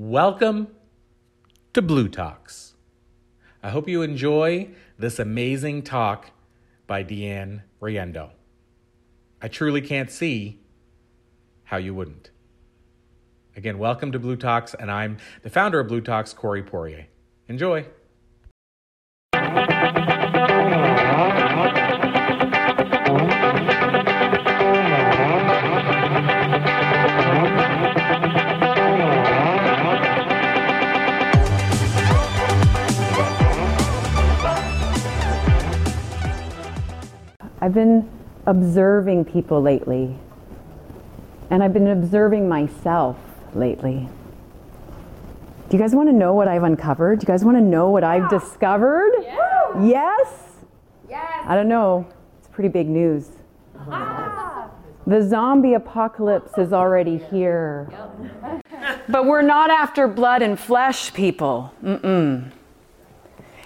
Welcome to bLU Talks. I hope you enjoy this amazing talk by DeeAnne Riendeau. I truly can't see how you wouldn't. Again, welcome to bLU Talks, and I'm the founder of bLU Talks, Corey Poirier. Enjoy. I've been observing people lately, and I've been observing myself lately. Do you guys want to know what I've uncovered? Do you guys want to know what I've discovered? Yeah. Yes? Yes. I don't know. It's pretty big news. Ah. The zombie apocalypse is already here. But we're not after blood and flesh, people. Mm-mm.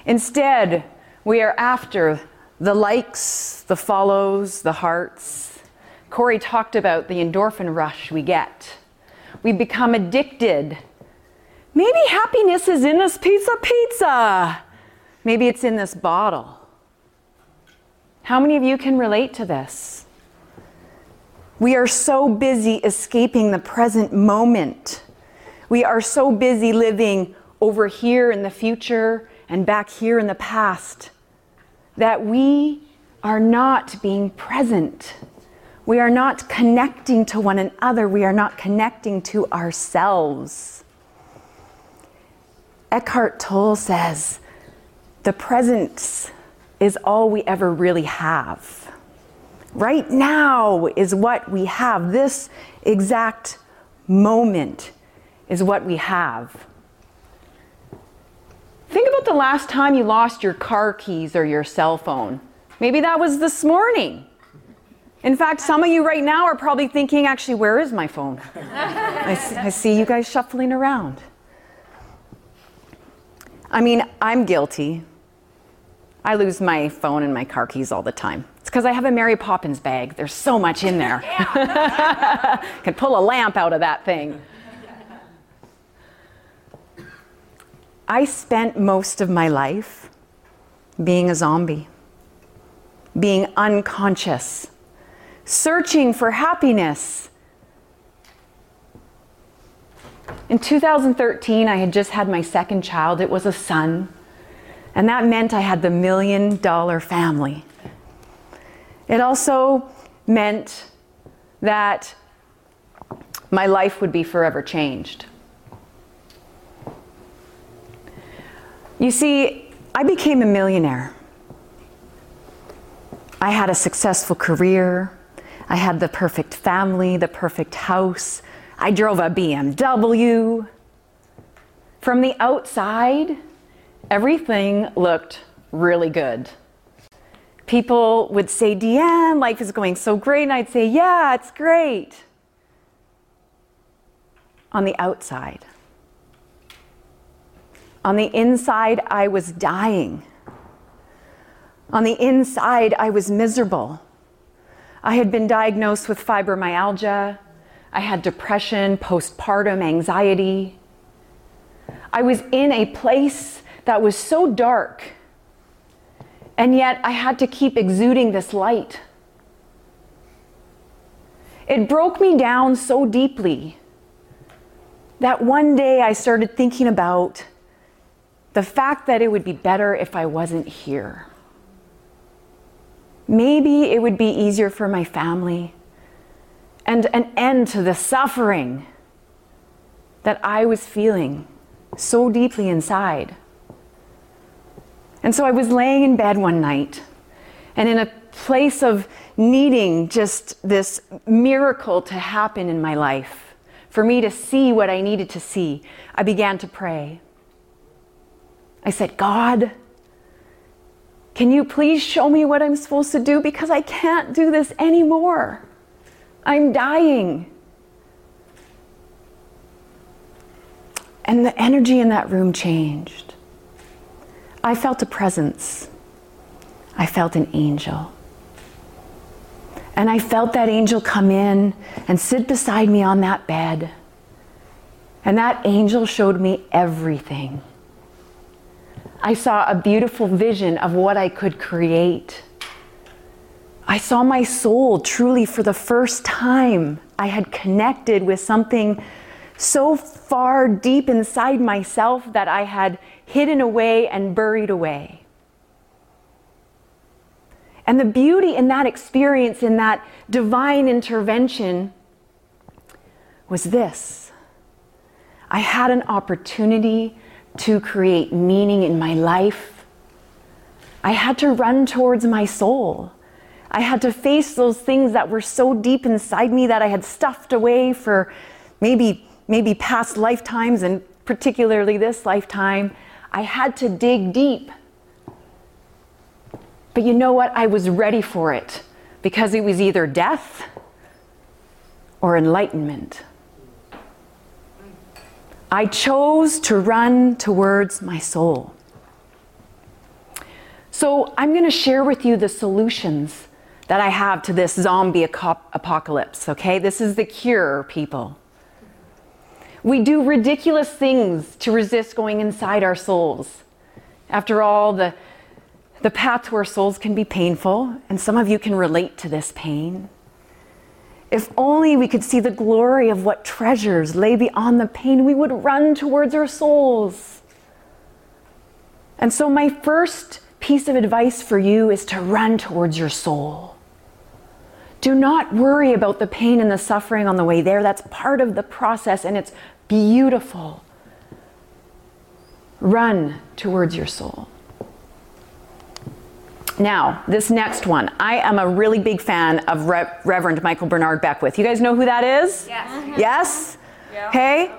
Instead, we are after the likes, the follows, the hearts. Corey talked about the endorphin rush we get. We become addicted. Maybe happiness is in this pizza pizza. Maybe it's in this bottle. How many of you can relate to this? We are so busy escaping the present moment. We are so busy living over here in the future and back here in the past that we are not being present. We are not connecting to one another. We are not connecting to ourselves. Eckhart Tolle says the presence is all we ever really have. Right now is what we have. This exact moment is what we have. About the last time you lost your car keys or your cell phone. Maybe that was this morning. In fact, some of you right now are probably thinking, actually, where is my phone? I, see, I see you guys shuffling around. I mean, I'm guilty. I lose my phone and my car keys all the time. It's because I have a Mary Poppins bag. There's so much in there. Can pull a lamp out of that thing. I spent most of my life being a zombie, being unconscious, searching for happiness. In 2013, I had just had my second child. It was a son. And that meant I had the million dollar family. It also meant that my life would be forever changed. You see, I became a millionaire. I had a successful career. I had the perfect family, the perfect house. I drove a BMW. From the outside, everything looked really good. People would say, DeeAnne, life is going so great. And I'd say, Yeah, it's great. On the outside. On the inside, I was dying. On the inside, I was miserable. I had been diagnosed with fibromyalgia. I had depression, postpartum anxiety. I was in a place that was so dark, and yet I had to keep exuding this light. It broke me down so deeply that one day I started thinking about the fact that it would be better if I wasn't here. Maybe it would be easier for my family and an end to the suffering that I was feeling so deeply inside. And so I was laying in bed one night, and in a place of needing just this miracle to happen in my life, for me to see what I needed to see, I began to pray. I said, God, can you please show me what I'm supposed to do? Because I can't do this anymore. I'm dying. And the energy in that room changed. I felt a presence. I felt an angel. And I felt that angel come in and sit beside me on that bed. And that angel showed me everything. I saw a beautiful vision of what I could create. I saw my soul truly for the first time. I had connected with something so far deep inside myself that I had hidden away and buried away. And the beauty in that experience, in that divine intervention, was this I had an opportunity to create meaning in my life. I had to run towards my soul. I had to face those things that were so deep inside me that I had stuffed away for maybe maybe past lifetimes and particularly this lifetime. I had to dig deep. But you know what? I was ready for it because it was either death or enlightenment. I chose to run towards my soul. So, I'm going to share with you the solutions that I have to this zombie apocalypse, okay? This is the cure, people. We do ridiculous things to resist going inside our souls. After all, the, the path to our souls can be painful, and some of you can relate to this pain. If only we could see the glory of what treasures lay beyond the pain, we would run towards our souls. And so, my first piece of advice for you is to run towards your soul. Do not worry about the pain and the suffering on the way there. That's part of the process and it's beautiful. Run towards your soul. Now, this next one, I am a really big fan of Re- Reverend Michael Bernard Beckwith. You guys know who that is? Yes. Mm-hmm. Yes? Yeah. Okay?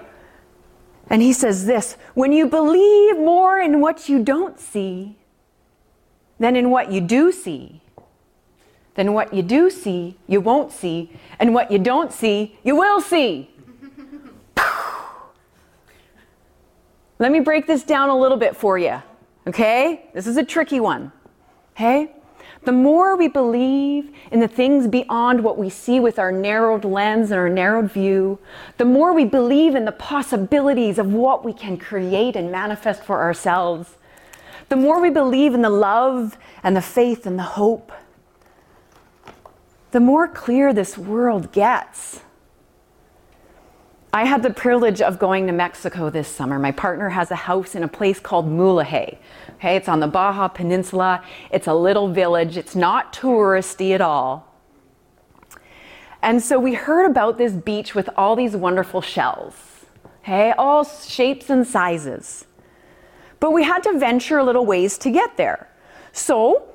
And he says this when you believe more in what you don't see than in what you do see, then what you do see, you won't see, and what you don't see, you will see. Let me break this down a little bit for you. Okay? This is a tricky one. Hey? The more we believe in the things beyond what we see with our narrowed lens and our narrowed view, the more we believe in the possibilities of what we can create and manifest for ourselves, the more we believe in the love and the faith and the hope, the more clear this world gets. I had the privilege of going to Mexico this summer. My partner has a house in a place called Mulegé. Okay, it's on the Baja Peninsula. It's a little village. It's not touristy at all. And so we heard about this beach with all these wonderful shells. Okay, all shapes and sizes. But we had to venture a little ways to get there. So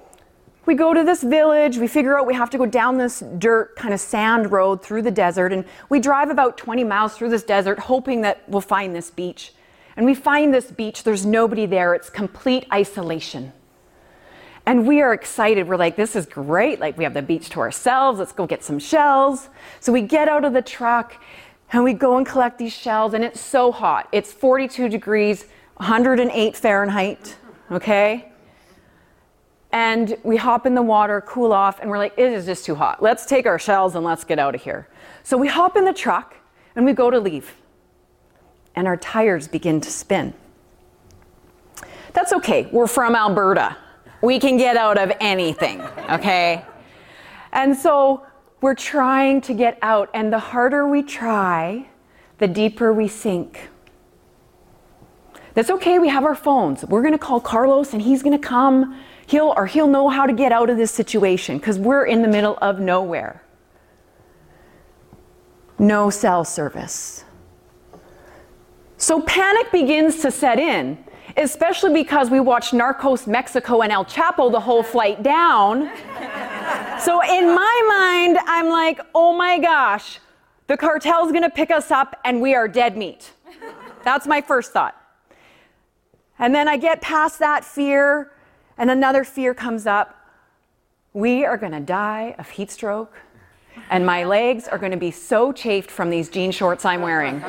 we go to this village, we figure out we have to go down this dirt kind of sand road through the desert, and we drive about 20 miles through this desert, hoping that we'll find this beach. And we find this beach, there's nobody there, it's complete isolation. And we are excited. We're like, this is great. Like, we have the beach to ourselves. Let's go get some shells. So we get out of the truck and we go and collect these shells, and it's so hot. It's 42 degrees, 108 Fahrenheit, okay? And we hop in the water, cool off, and we're like, it is just too hot. Let's take our shells and let's get out of here. So we hop in the truck and we go to leave, and our tires begin to spin. That's okay, we're from Alberta. We can get out of anything, okay? And so we're trying to get out, and the harder we try, the deeper we sink. That's okay, we have our phones. We're gonna call Carlos, and he's gonna come he'll or he'll know how to get out of this situation because we're in the middle of nowhere. No cell service. So panic begins to set in, especially because we watched Narcos Mexico and El Chapo the whole flight down. so in my mind, I'm like, oh my gosh, the cartel's gonna pick us up and we are dead meat. That's my first thought. And then I get past that fear and another fear comes up we are going to die of heat stroke, and my legs are going to be so chafed from these jean shorts I'm wearing.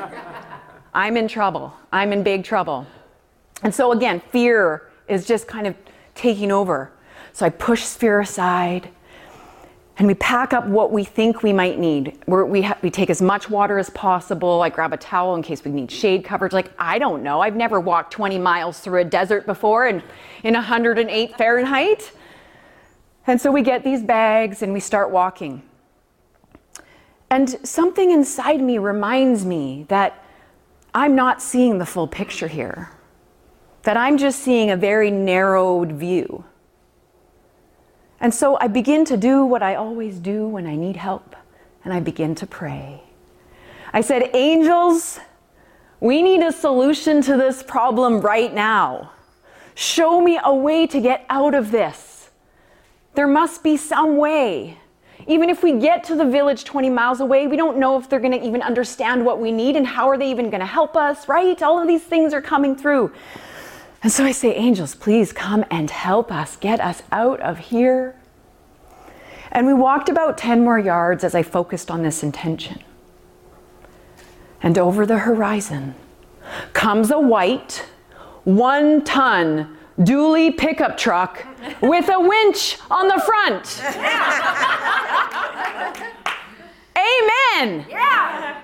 I'm in trouble. I'm in big trouble. And so, again, fear is just kind of taking over. So I push fear aside. And we pack up what we think we might need. We're, we, ha- we take as much water as possible. I grab a towel in case we need shade coverage. Like, I don't know. I've never walked 20 miles through a desert before and in 108 Fahrenheit. And so we get these bags and we start walking. And something inside me reminds me that I'm not seeing the full picture here, that I'm just seeing a very narrowed view. And so I begin to do what I always do when I need help, and I begin to pray. I said, Angels, we need a solution to this problem right now. Show me a way to get out of this. There must be some way. Even if we get to the village 20 miles away, we don't know if they're going to even understand what we need and how are they even going to help us, right? All of these things are coming through. And so I say, angels, please come and help us, get us out of here. And we walked about 10 more yards as I focused on this intention. And over the horizon comes a white, one ton dually pickup truck with a winch on the front. Amen. Yeah.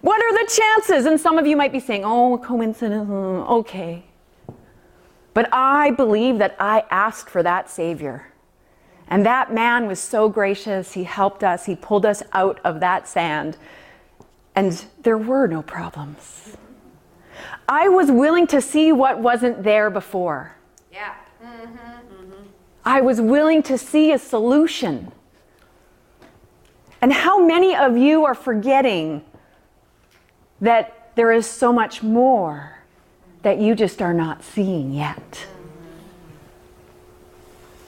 What are the chances? And some of you might be saying, oh, coincidence, okay. But I believe that I asked for that Savior. And that man was so gracious. He helped us, he pulled us out of that sand. And there were no problems. I was willing to see what wasn't there before. Yeah. Mm-hmm. Mm-hmm. I was willing to see a solution. And how many of you are forgetting that there is so much more that you just are not seeing yet?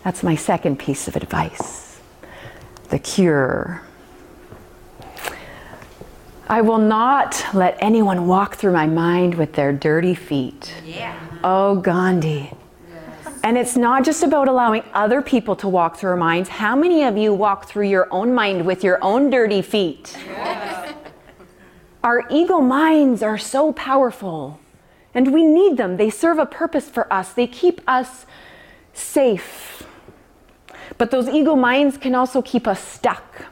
That's my second piece of advice the cure. I will not let anyone walk through my mind with their dirty feet. Yeah. Oh, Gandhi. Yes. And it's not just about allowing other people to walk through our minds. How many of you walk through your own mind with your own dirty feet? Yes. Our ego minds are so powerful, and we need them. They serve a purpose for us, they keep us safe. But those ego minds can also keep us stuck.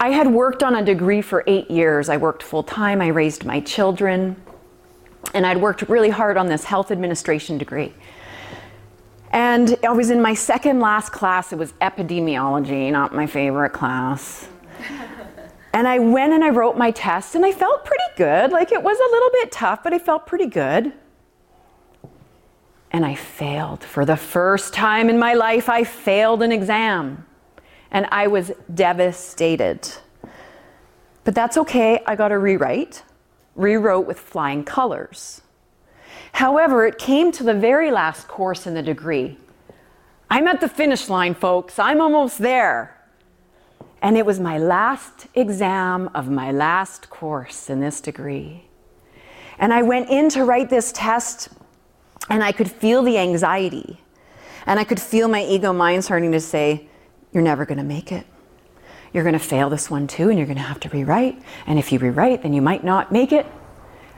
I had worked on a degree for eight years. I worked full time, I raised my children, and I'd worked really hard on this health administration degree. And I was in my second last class, it was epidemiology, not my favorite class. And I went and I wrote my test, and I felt pretty good. Like it was a little bit tough, but I felt pretty good and I failed. For the first time in my life, I failed an exam. And I was devastated. But that's okay, I got a rewrite, rewrote with flying colors. However, it came to the very last course in the degree. I'm at the finish line, folks, I'm almost there. And it was my last exam of my last course in this degree. And I went in to write this test and I could feel the anxiety. And I could feel my ego mind starting to say, You're never going to make it. You're going to fail this one too, and you're going to have to rewrite. And if you rewrite, then you might not make it.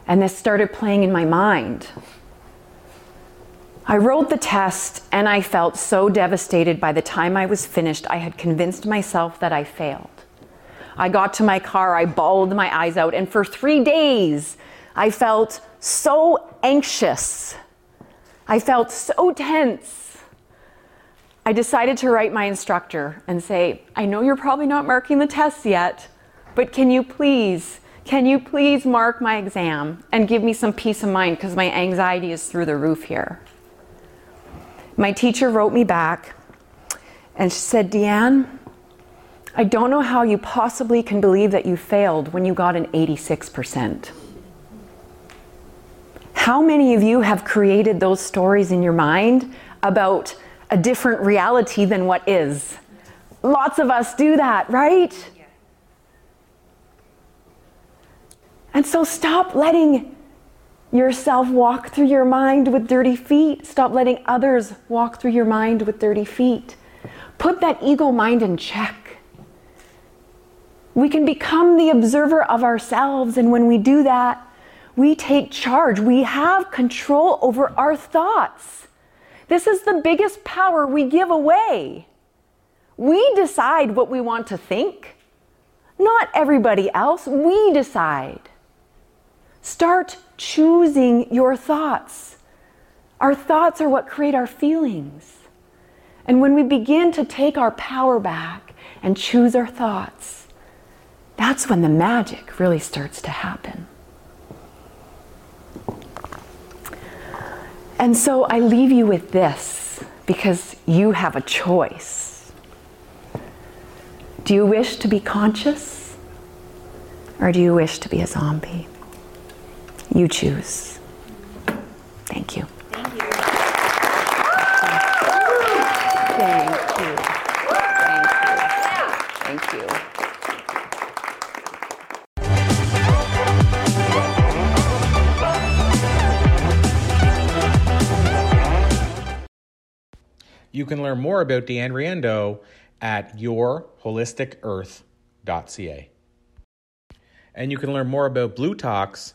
And this started playing in my mind. I wrote the test and I felt so devastated by the time I was finished. I had convinced myself that I failed. I got to my car, I bawled my eyes out, and for three days I felt so anxious I felt so tense. I decided to write my instructor and say, I know you're probably not marking the tests yet, but can you please, can you please mark my exam and give me some peace of mind because my anxiety is through the roof here. My teacher wrote me back and she said, DeeAnne, I don't know how you possibly can believe that you failed when you got an 86%. How many of you have created those stories in your mind about a different reality than what is? Lots of us do that, right? And so stop letting yourself walk through your mind with dirty feet. Stop letting others walk through your mind with dirty feet. Put that ego mind in check. We can become the observer of ourselves, and when we do that, we take charge. We have control over our thoughts. This is the biggest power we give away. We decide what we want to think, not everybody else. We decide. Start choosing your thoughts. Our thoughts are what create our feelings. And when we begin to take our power back and choose our thoughts, that's when the magic really starts to happen. And so I leave you with this because you have a choice. Do you wish to be conscious or do you wish to be a zombie? You choose. Thank you. Thank you. Thank you. Thank you. Thank you. You can learn more about DeeAnne Riendeau at yourholisticearth.ca. And you can learn more about bLU Talks